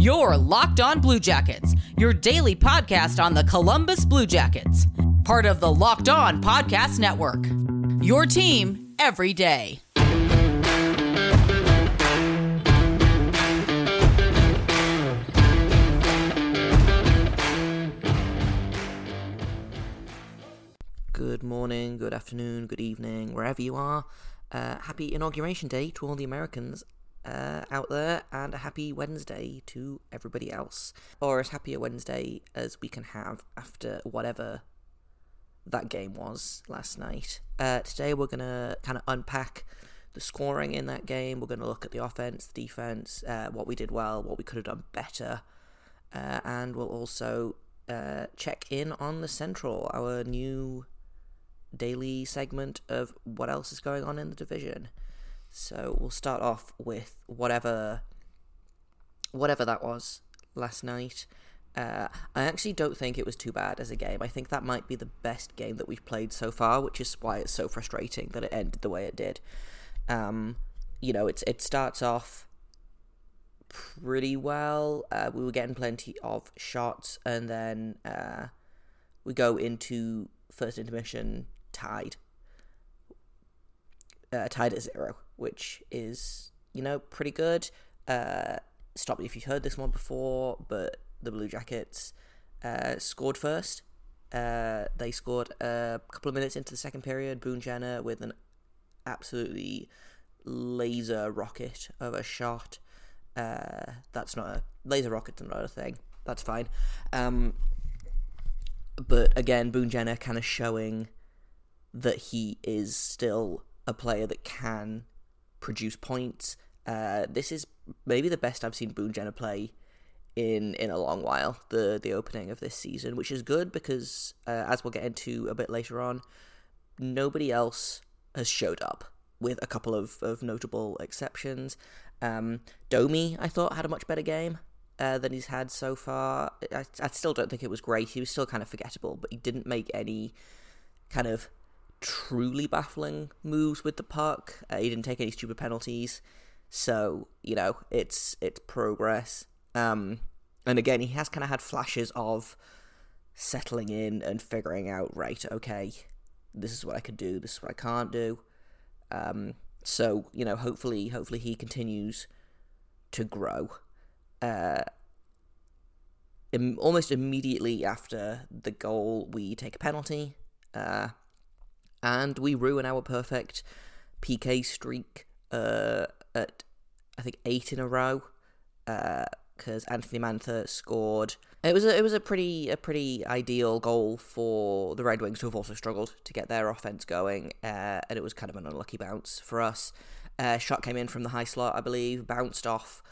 Your Locked On Blue Jackets, your daily podcast on the Columbus Blue Jackets, part of the Locked On Podcast Network. Your team every day. Good morning, good afternoon, good evening, wherever you are. Uh, happy Inauguration Day to all the Americans uh, out there, and a happy Wednesday to everybody else. Or as happy a Wednesday as we can have after whatever that game was last night. Uh, today we're to kind of unpack the scoring in that game. We're going to look at the offense, the defense, uh, what we did well, what we could have done better. Uh, and we'll also uh, check in on the Central, our new daily segment of what else is going on in the division. So we'll start off with whatever whatever that was last night. Uh, I actually don't think it was too bad as a game. I think that might be the best game that we've played so far, which is why it's so frustrating that it ended the way it did. Um, you know, it's it starts off pretty well. Uh, we were getting plenty of shots, and then uh, we go into first intermission tied, uh, tied at zero, which is you know pretty good. Uh, stop me if you've heard this one before, but the Blue Jackets uh, scored first. Uh, they scored a couple of minutes into the second period. Boone Jenner with an absolutely laser rocket of a shot. Uh, that's not a laser rocket's not a thing. That's fine. Um, but again, Boone Jenner kind of showing that he is still a player that can produce points. Uh, this is maybe the best I've seen Boone Jenner play in in a long while. The the opening of this season, which is good because uh, as we'll get into a bit later on, nobody else has showed up, with a couple of, of notable exceptions. Um, Domi, I thought, had a much better game uh, than he's had so far. I, I still don't think it was great. He was still kind of forgettable, but he didn't make any kind of truly baffling moves with the puck. Uh, he didn't take any stupid penalties, so you know it's it's progress. Um, and again, he has kind of had flashes of settling in and figuring out, right, okay, this is what I can do, this is what I can't do. Um, so you know, hopefully, hopefully he continues to grow. Uh, Im- almost immediately after the goal, we take a penalty. Uh, and we ruin our perfect PK streak uh, at I think eight in a row because uh, Anthony Mantha scored. It was a, it was a pretty a pretty ideal goal for the Red Wings who have also struggled to get their offense going, uh, and it was kind of an unlucky bounce for us. Uh, shot came in from the high slot, I believe, bounced off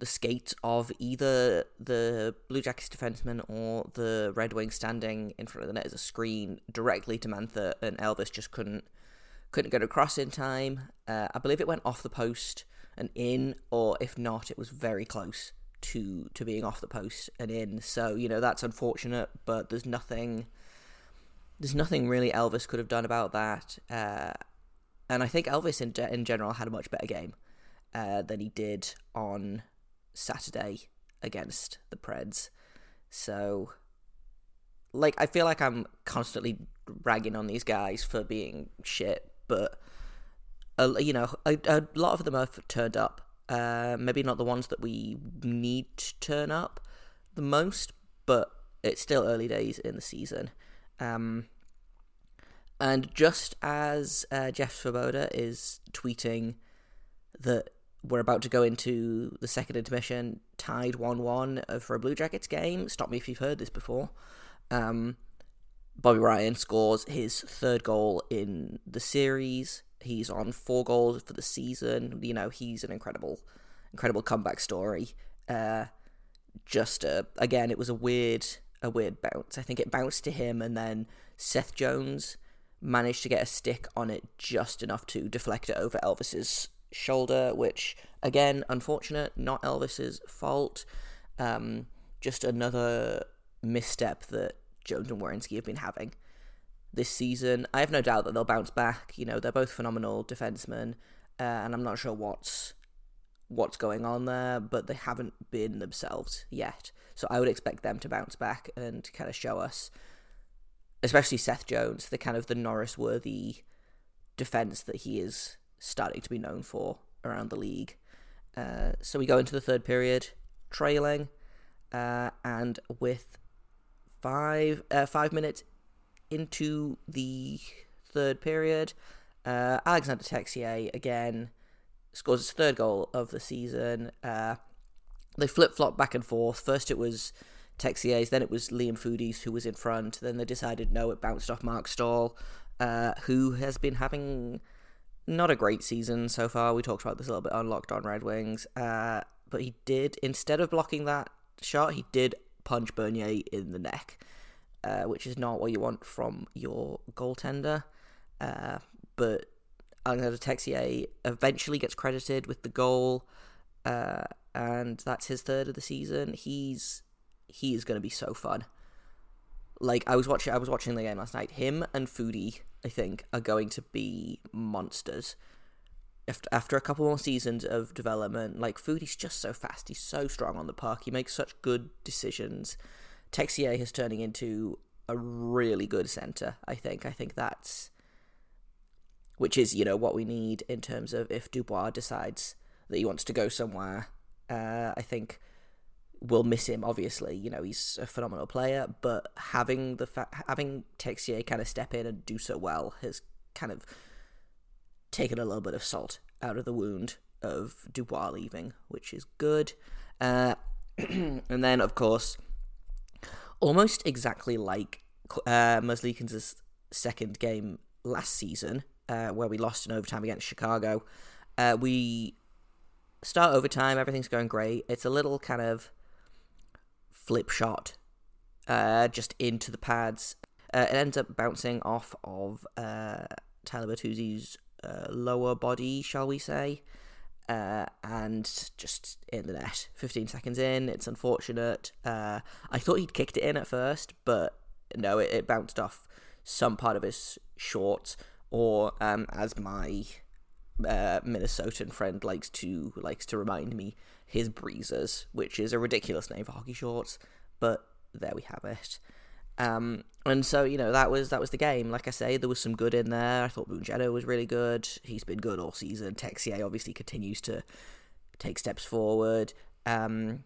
the skates of either the Blue Jackets defenseman or the Red Wings standing in front of the net as a screen directly to Mantha, and Elvis just couldn't couldn't get across in time. Uh, I believe it went off the post and in, or if not, it was very close to to being off the post and in. So you know that's unfortunate, but there's nothing there's nothing really Elvis could have done about that. Uh, and I think Elvis in in general had a much better game uh, than he did on Saturday against the Preds. So, like, I feel like I'm constantly ragging on these guys for being shit, but uh, you know, a, a, lot of them have turned up. Uh, maybe not the ones that we need to turn up the most, but it's still early days in the season. Um, and just as uh, Jeff Svoboda is tweeting that we're about to go into the second intermission, tied 1 1 for a Blue Jackets game. Stop me if you've heard this before. Um, Bobby Ryan scores his third goal in the series. He's on four goals for the season. You know, he's an incredible, incredible comeback story. Uh, just uh, again, it was a weird, a weird bounce. I think it bounced to him, and then Seth Jones managed to get a stick on it just enough to deflect it over Elvis's shoulder, which again, unfortunate, not Elvis's fault. Um, just another misstep that Jones and Werenski have been having this season. I have no doubt that they'll bounce back. You know, they're both phenomenal defensemen, uh, and I'm not sure what's what's going on there, but they haven't been themselves yet. So I would expect them to bounce back and kind of show us, especially Seth Jones, the kind of the Norris worthy defense that he is starting to be known for around the league. Uh, so we go into the third period trailing, uh, and with five uh, five minutes into the third period, uh, Alexander Texier again scores his third goal of the season. Uh, they flip flop back and forth. First it was Texier's, then it was Liam Foudy's who was in front. Then they decided no, it bounced off Marc Staal, uh, who has been having not a great season so far. We talked about this a little bit on Locked On Red Wings, uh, but he did instead of blocking that shot, he did punch Bernier in the neck, uh, which is not what you want from your goaltender. Uh, but Alexander Texier eventually gets credited with the goal, uh, and that's his third of the season. He's he is going to be so fun. Like I was watching, I was watching the game last night. Him and Foudy, I think, are going to be monsters. After after a couple more seasons of development, like Foudy's just so fast. He's so strong on the puck. He makes such good decisions. Texier is turning into a really good center. I think. I think that's which is you know what we need in terms of if Dubois decides that he wants to go somewhere. Uh, I think we'll miss him. Obviously, you know he's a phenomenal player, but having the fa- having Texier kind of step in and do so well has kind of taken a little bit of salt out of the wound of Dubois leaving, which is good. Uh, and then, of course, almost exactly like uh, second game last season, uh, where we lost in overtime against Chicago. Uh, we start overtime, everything's going great. It's a little kind of flip shot uh, just into the pads. Uh, it ends up bouncing off of uh, Tyler Bertuzzi's uh, lower body, shall we say, uh, and just in the net. 15 seconds in, it's unfortunate. Uh, I thought he'd kicked it in at first, but no, it, it bounced off some part of his shorts or um, as my uh, Minnesotan friend likes to likes to remind me, his breezers, which is a ridiculous name for hockey shorts, but there we have it. Um, and so you know that was that was the game. Like I say, there was some good in there. I thought Mungetto was really good. He's been good all season. Texier obviously continues to take steps forward. Um,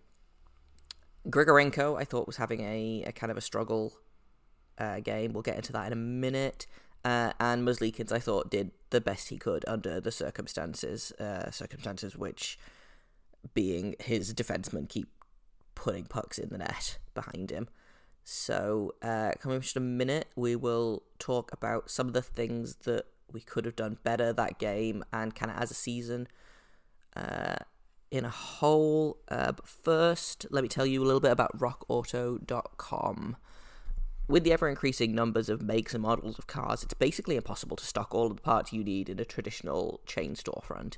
Grigorenko, I thought was having a, a kind of a struggle uh, game. We'll get into that in a minute. Uh, and Merzlikins, I thought, did the best he could under the circumstances, uh, circumstances which being his defensemen keep putting pucks in the net behind him. So, uh, coming up just a minute, we will talk about some of the things that we could have done better that game and kind of as a season uh, in a whole. Uh, but first, let me tell you a little bit about rockauto.com. With the ever increasing numbers of makes and models of cars, it's basically impossible to stock all of the parts you need in a traditional chain storefront.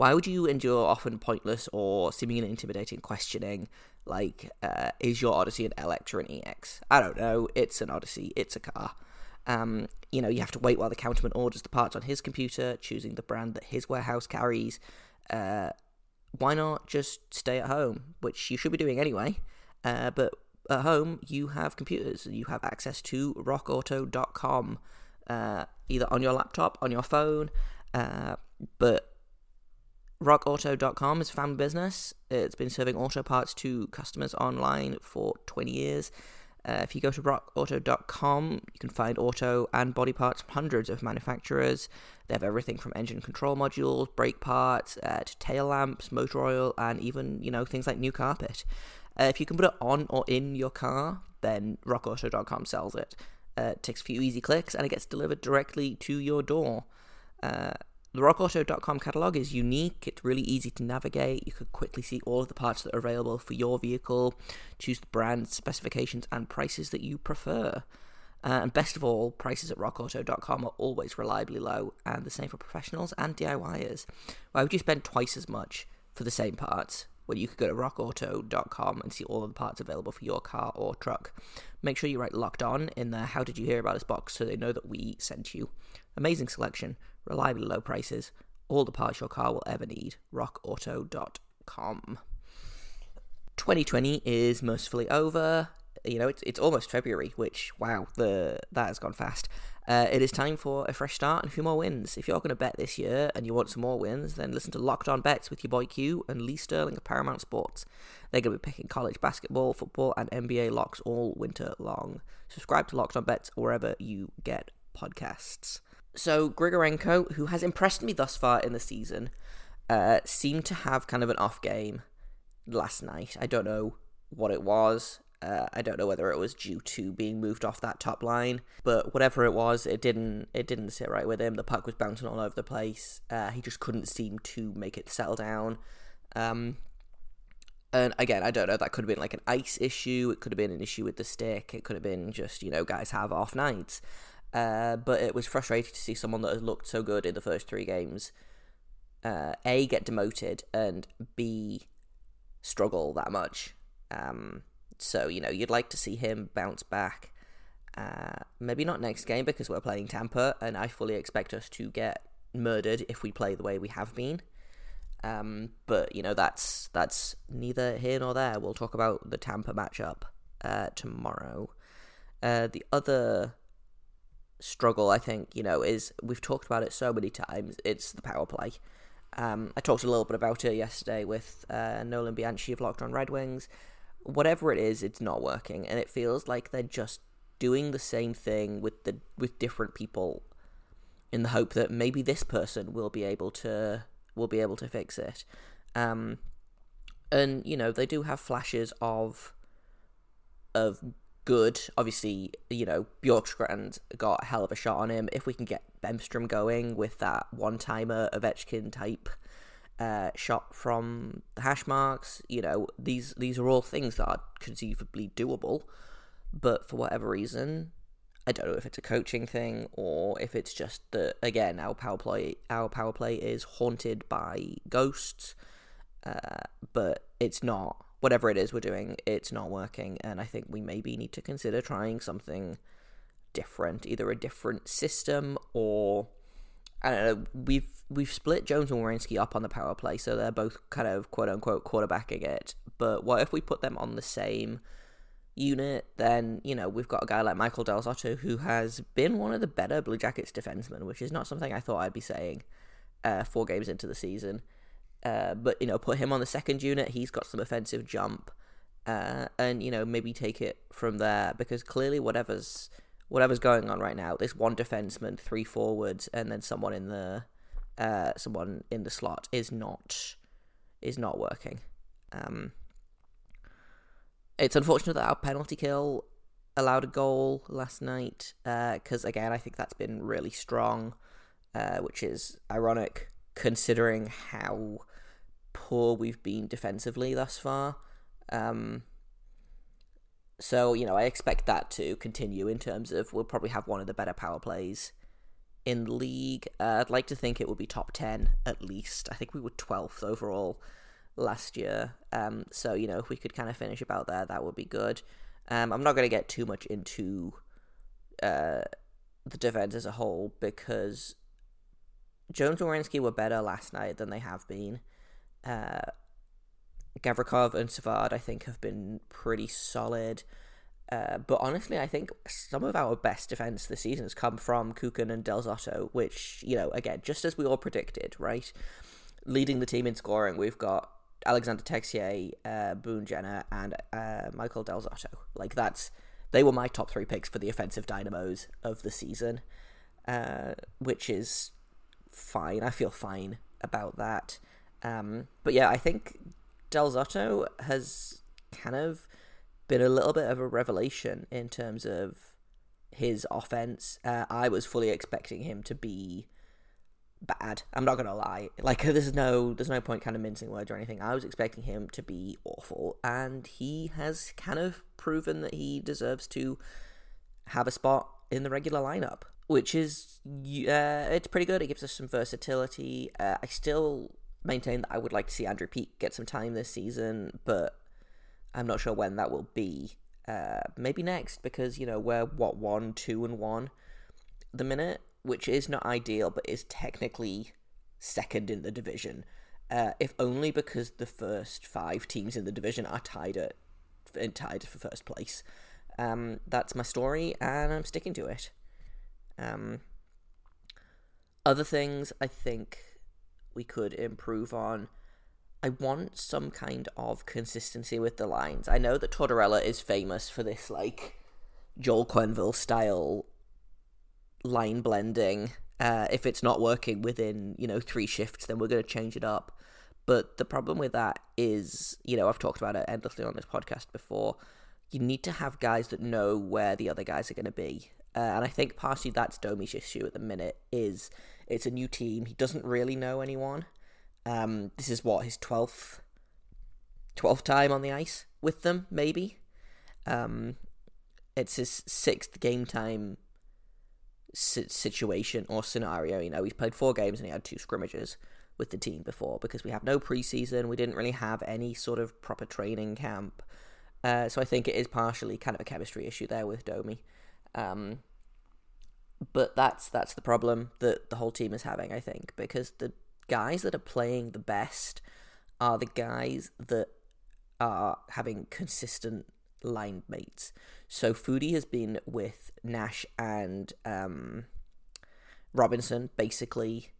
Why would you endure often pointless or seemingly intimidating questioning like, uh, is your Odyssey an LX or an EX? I don't know. It's an Odyssey. It's a car. Um, you know, you have to wait while the counterman orders the parts on his computer, choosing the brand that his warehouse carries. Uh, why not just stay at home, which you should be doing anyway? Uh, but at home, you have computers and you have access to rockauto.com, uh, either on your laptop, on your phone. Uh, but rockauto.com is a family business. It's been serving auto parts to customers online for 20 years. Uh, if you go to rockauto.com, you can find auto and body parts from hundreds of manufacturers. They have everything from engine control modules, brake parts, uh, to tail lamps, motor oil, and even, you know, things like new carpet. Uh, if you can put it on or in your car, then rockauto.com sells it. Uh, it takes a few easy clicks and it gets delivered directly to your door. The rockauto.com catalog is unique, it's really easy to navigate. You could quickly see all of the parts that are available for your vehicle, choose the brand, specifications, and prices that you prefer. Uh, and best of all, prices at rockauto.com are always reliably low, and the same for professionals and DIYers. Why would you spend twice as much for the same parts when you could go to rockauto.com and see all of the parts available for your car or truck? Make sure you write locked on in the How Did You Hear About Us box so they know that we sent you. Amazing selection reliably low prices, all the parts your car will ever need. RockAuto.com. 2020 is mercifully over. You know, it's, it's almost February, which, wow, the that has gone fast. Uh, it is time for a fresh start and a few more wins. If you're going to bet this year and you want some more wins, then listen to Locked On Bets with your boy Q and Lee Sterling of Paramount Sports. They're going to be picking college basketball, football, and NBA locks all winter long. Subscribe to Locked On Bets wherever you get podcasts. So, Grigorenko, who has impressed me thus far in the season, uh, seemed to have kind of an off game last night. I don't know what it was. Uh, I don't know whether it was due to being moved off that top line, but whatever it was, it didn't it didn't sit right with him. The puck was bouncing all over the place. Uh, he just couldn't seem to make it settle down. Um, and again, I don't know. That could have been like an ice issue. It could have been an issue with the stick. It could have been just you know guys have off nights. Uh, but it was frustrating to see someone that has looked so good in the first three games, uh, a get demoted and b struggle that much. Um, so, you know, you'd like to see him bounce back. Uh, maybe not next game because we're playing Tampa, and I fully expect us to get murdered if we play the way we have been. Um, but you know that's that's neither here nor there. We'll talk about the Tampa matchup uh, tomorrow. Uh, the other struggle, I think, you know, is we've talked about it so many times. It's the power play. Um, I talked a little bit about it yesterday with uh, Nolan Bianchi of Locked On Red Wings, whatever it is, it's not working, and it feels like they're just doing the same thing with the with different people, in the hope that maybe this person will be able to will be able to fix it. Um, and you know they do have flashes of of good. Obviously, you know Bjorkstrand got a hell of a shot on him. If we can get Bemstrom going with that one timer Ovechkin type uh, shot from the hash marks. You know, these these are all things that are conceivably doable, but for whatever reason, I don't know if it's a coaching thing or if it's just that again our power play our power play is haunted by ghosts, uh, but it's not. Whatever it is we're doing, it's not working, and I think we maybe need to consider trying something different, either a different system or I don't know. We've we've split Jones and Werenski up on the power play, so they're both kind of quote unquote quarterbacking it. But what if we put them on the same unit? Then you know we've got a guy like Michael Del Zotto who has been one of the better Blue Jackets defensemen, which is not something I thought I'd be saying uh, four games into the season. Uh, but you know, put him on the second unit. He's got some offensive jump, uh, and you know maybe take it from there because clearly whatever's whatever's going on right now, this one defenseman, three forwards, and then someone in the uh, someone in the slot is not is not working. Um, it's unfortunate that our penalty kill allowed a goal last night because uh, again I think that's been really strong, uh, which is ironic considering how poor we've been defensively thus far. Um, so, you know, I expect that to continue in terms of we'll probably have one of the better power plays in the league. Uh, I'd like to think it would be top 10 at least. I think we were 12th overall last year. Um, so, you know, if we could kind of finish about there, that would be good. Um, I'm not going to get too much into uh, the defense as a whole because Jones and Werenski were better last night than they have been. Uh, Gavrikov and Savard, I think, have been pretty solid. Uh, but honestly, I think some of our best defense this season has come from Kukan and Del Zotto, which, you know, again, just as we all predicted, right? Leading the team in scoring, we've got Alexander Texier, uh, Boone Jenner, and uh, Michael Del Zotto. Like, that's. They were my top three picks for the offensive dynamos of the season, uh, which is fine. I feel fine about that. Um, but yeah, I think Del Zotto has kind of been a little bit of a revelation in terms of his offense. Uh, I was fully expecting him to be bad. I'm not gonna lie. Like there's no there's no point kind of mincing words or anything. I was expecting him to be awful, and he has kind of proven that he deserves to have a spot in the regular lineup, which is uh, it's pretty good. It gives us some versatility. Uh, I still maintain that I would like to see Andrew Peeke get some time this season, but I'm not sure when that will be. Uh, maybe next because you know we're what one, two, and one the minute, which is not ideal, but is technically second in the division, uh, if only because the first five teams in the division are tied at tied for first place. Um, that's my story, and I'm sticking to it. Um, other things I think we could improve on. I want some kind of consistency with the lines. I know that Tortorella is famous for this, like, Joel Quenneville style line blending. Uh, if it's not working within, you know, three shifts, then we're going to change it up. But the problem with that is, you know, I've talked about it endlessly on this podcast before. You need to have guys that know where the other guys are going to be. Uh, and I think partially that's Domi's issue at the minute is it's a new team. He doesn't really know anyone. Um, this is what his twelfth, twelfth time on the ice with them, maybe. Um, it's his sixth game time situation or scenario. You know, he's played four games and he had two scrimmages with the team before because we have no preseason. We didn't really have any sort of proper training camp. Uh, so I think it is partially kind of a chemistry issue there with Domi. Um, but that's that's the problem that the whole team is having, I think, because the guys that are playing the best are the guys that are having consistent line mates. So Foudy has been with Nash and um, Robinson basically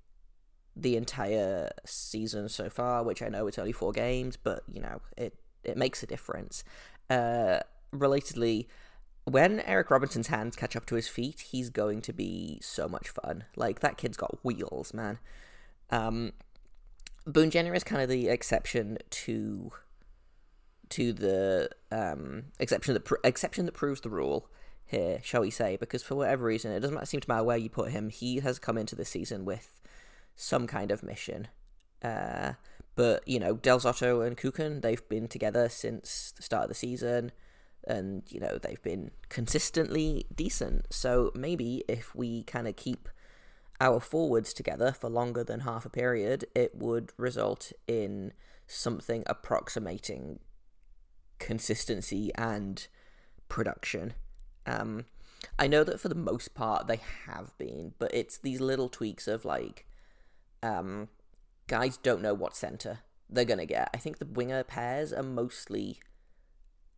the entire season so far, which I know it's only four games, but you know it it makes a difference. Uh, relatedly, when Eric Robinson's hands catch up to his feet, he's going to be so much fun. Like that kid's got wheels, man. Um, Boone Jenner is kind of the exception to to the um, exception that pr- exception that proves the rule here, shall we say? Because for whatever reason, it doesn't seem to matter where you put him. He has come into the season with some kind of mission. Uh, but you know, Del Zotto and Kukan, they've been together since the start of the season and you know they've been consistently decent. So maybe if we kind of keep our forwards together for longer than half a period, it would result in something approximating consistency and production. Um, I know that for the most part they have been, but it's these little tweaks of like, um, guys don't know what center they're gonna get. I think the winger pairs are mostly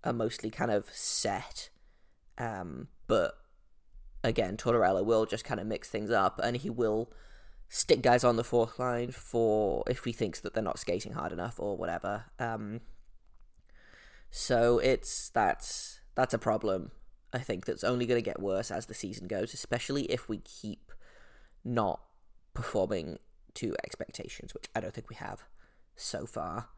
are mostly kind of set. Um, but again, Tortorella will just kind of mix things up, and he will stick guys on the fourth line for if he thinks that they're not skating hard enough or whatever. Um, so it's that's that's a problem. I think that's only going to get worse as the season goes, especially if we keep not performing to expectations, which I don't think we have so far.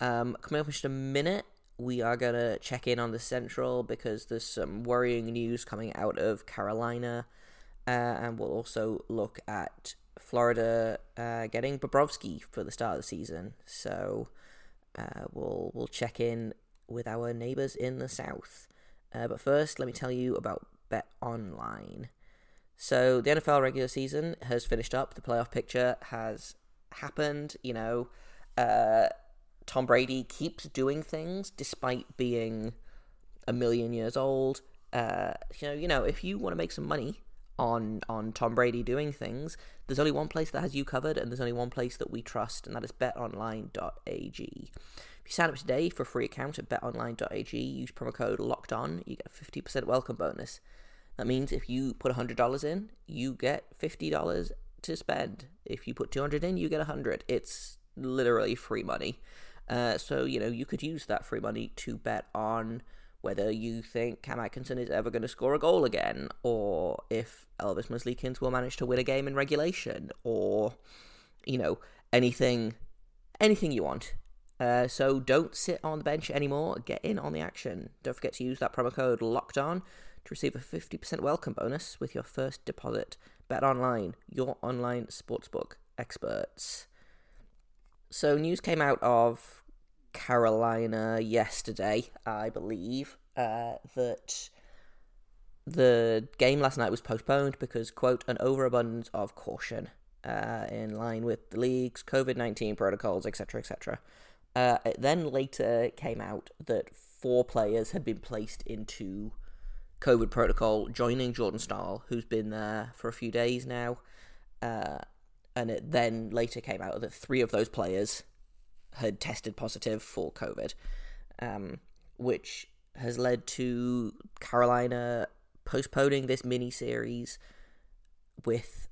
Um, coming up in just a minute, we are going to check in on the Central because there's some worrying news coming out of Carolina. Uh, and we'll also look at Florida uh, getting Bobrovsky for the start of the season. So uh, we'll we'll check in with our neighbors in the south. Uh, but first, let me tell you about Bet Online. So the NFL regular season has finished up. The playoff picture has happened. You know, uh, Tom Brady keeps doing things despite being a million years old. Uh, you know, you know, if you want to make some money on on Tom Brady doing things, there's only one place that has you covered, and there's only one place that we trust, and that is BetOnline.ag. If you sign up today for a free account at BetOnline.ag, use promo code Locked On, you get a fifty percent welcome bonus. That means if you put hundred dollars in, you get fifty dollars to spend. If you put two hundred in, you get a hundred. It's literally free money. Uh, so, you know, you could use that free money to bet on whether you think Cam Atkinson is ever going to score a goal again, or if Elvis Merzlikins will manage to win a game in regulation, or, you know, anything, anything you want. Uh, so don't sit on the bench anymore. Get in on the action. Don't forget to use that promo code Locked On to receive a 50% welcome bonus with your first deposit. Bet online, your online sportsbook experts. So news came out of Carolina yesterday, I believe, uh, that the game last night was postponed because, quote, an overabundance of caution uh, in line with the league's COVID 19 protocols, etc., etc. Uh, it then later came out that four players had been placed into COVID protocol, joining Jordan Staal, who's been there for a few days now. And it then later came out that three of those players had tested positive for COVID, um, which has led to Carolina postponing this mini series with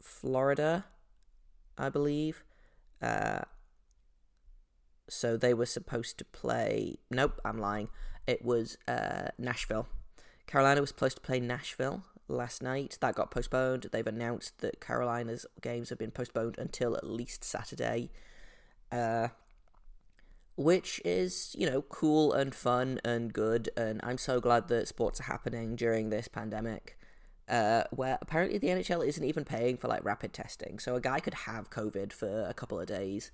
Florida, I believe. Uh, so they were supposed to play. Nope, I'm lying. It was uh, Nashville. Carolina was supposed to play Nashville last night. That got postponed. They've announced that Carolina's games have been postponed until at least Saturday. Uh, which is, you know, cool and fun and good. And I'm so glad that sports are happening during this pandemic. Uh, where apparently the NHL isn't even paying for like rapid testing. So a guy could have COVID for a couple of days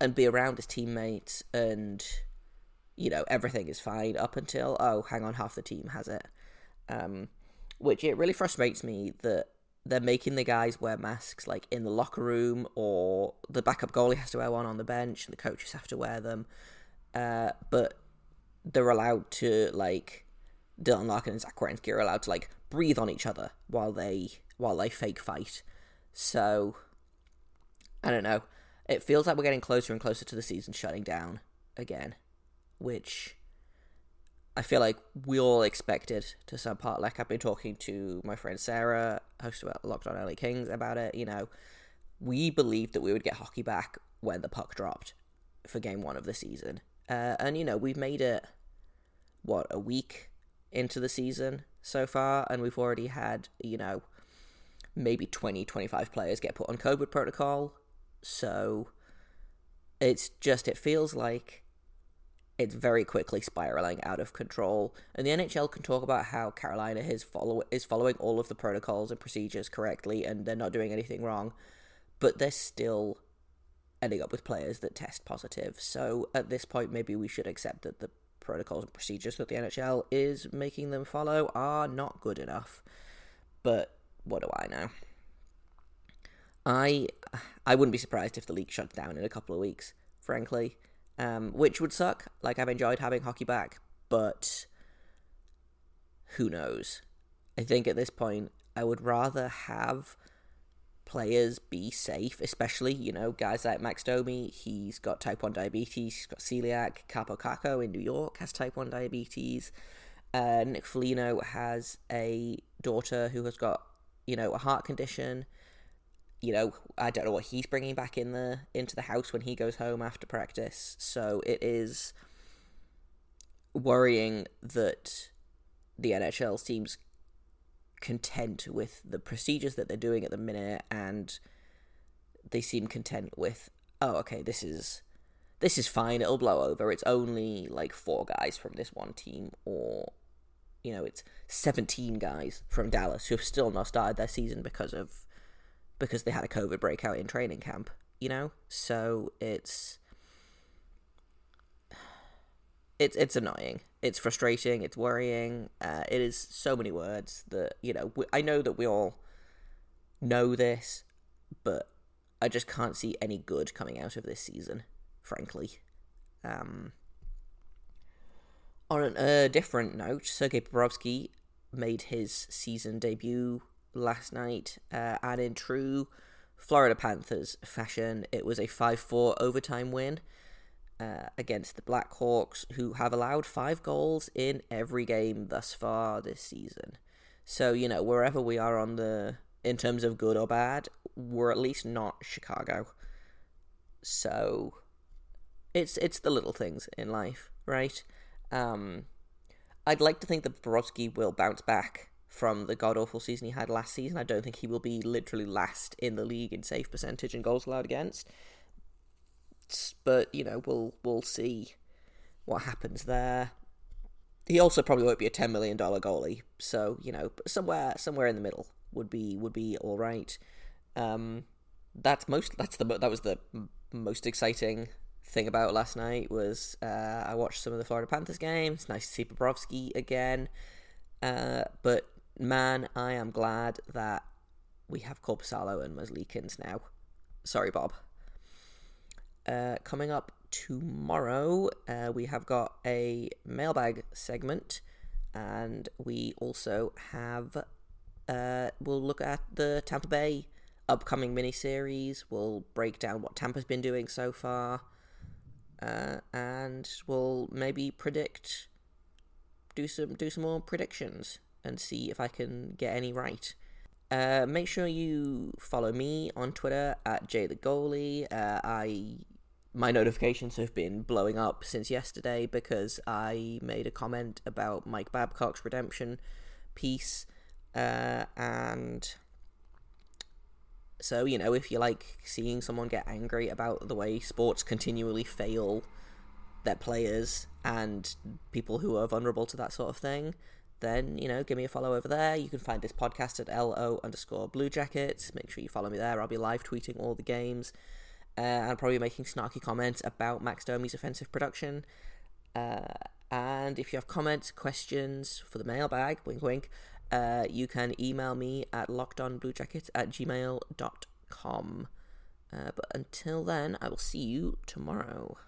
and be around his teammates and you know everything is fine up until oh hang on half the team has it um, which it really frustrates me that they're making the guys wear masks like in the locker room or the backup goalie has to wear one on the bench and the coaches have to wear them uh, but they're allowed to like Dylan Larkin and Zach Werenski are allowed to like breathe on each other while they while they fake fight. So I don't know. It feels like we're getting closer and closer to the season shutting down again which I feel like we all expected to some part. Like I've been talking to my friend Sarah, host of Locked On LA Kings, about it. You know, we believed that we would get hockey back when the puck dropped for game one of the season, uh, and you know we've made it what a week into the season so far, and we've already had you know maybe 20, 25 players get put on COVID protocol. So it's just it feels like it's very quickly spiraling out of control. And the NHL can talk about how Carolina is follow is following all of the protocols and procedures correctly, and they're not doing anything wrong, but they're still ending up with players that test positive. So at this point, maybe we should accept that the protocols and procedures that the NHL is making them follow are not good enough. But what do I know? I I wouldn't be surprised if the league shuts down in a couple of weeks, frankly um, which would suck. Like I've enjoyed having hockey back, but who knows? I think at this point, I would rather have players be safe, especially, you know, guys like Max Domi, he's got type 1 diabetes, he's got celiac, Kaapo Kakko in New York has type 1 diabetes, uh, Nick Foligno has a daughter who has got, you know, a heart condition, you know, I don't know what he's bringing back in the into the house when he goes home after practice. So it is worrying that the NHL seems content with the procedures that they're doing at the minute and they seem content with oh okay this is this is fine it'll blow over it's only like four guys from this one team or you know it's 17 guys from Dallas who've still not started their season because of because they had a COVID breakout in training camp, you know? So it's it's it's annoying. It's frustrating. It's worrying. Uh, it is so many words that you know. We, I know that we all know this, but I just can't see any good coming out of this season. Frankly, um, on a different note, Sergei Bobrovsky made his season debut last night, uh, and in true Florida Panthers fashion, it was a 5 4 overtime win uh, against the Blackhawks, who have allowed five goals in every game thus far this season. So, you know, wherever we are on the, in terms of good or bad, we're at least not Chicago. So, it's it's the little things in life, right? Um, I'd like to think that Bobrovsky will bounce back from the god awful season he had last season. I don't think he will be literally last in the league in save percentage and goals allowed against. But you know, we'll we'll see what happens there. He also probably won't be a ten million dollar goalie, so you know, somewhere somewhere in the middle would be would be all right. Um, that's most that's the that was the most exciting thing about last night was uh, I watched some of the Florida Panthers games. Nice to see Bobrovsky again. Uh, but man, I am glad that we have Korpisalo and Merzlikins now. Sorry, Bob. Uh, coming up tomorrow, uh, we have got a mailbag segment, and we also have uh, we'll look at the Tampa Bay upcoming miniseries. We'll break down what Tampa's been doing so far, uh, and we'll maybe predict, do some do some more predictions, and see if I can get any right. Uh, make sure you follow me on Twitter at Jay the Goalie. Uh, I my notifications have been blowing up since yesterday because I made a comment about Mike Babcock's redemption piece, uh, and so you know if you like seeing someone get angry about the way sports continually fail their players and people who are vulnerable to that sort of thing, then you know give me a follow over there. You can find this podcast at lo underscore blue jackets. Make sure you follow me there. I'll be live tweeting all the games. Uh, and probably making snarky comments about Max Domi's offensive production. Uh, and if you have comments, questions for the mailbag, wink wink, uh, you can email me at lockedonbluejackets at gmail.com. Uh, but until then, I will see you tomorrow.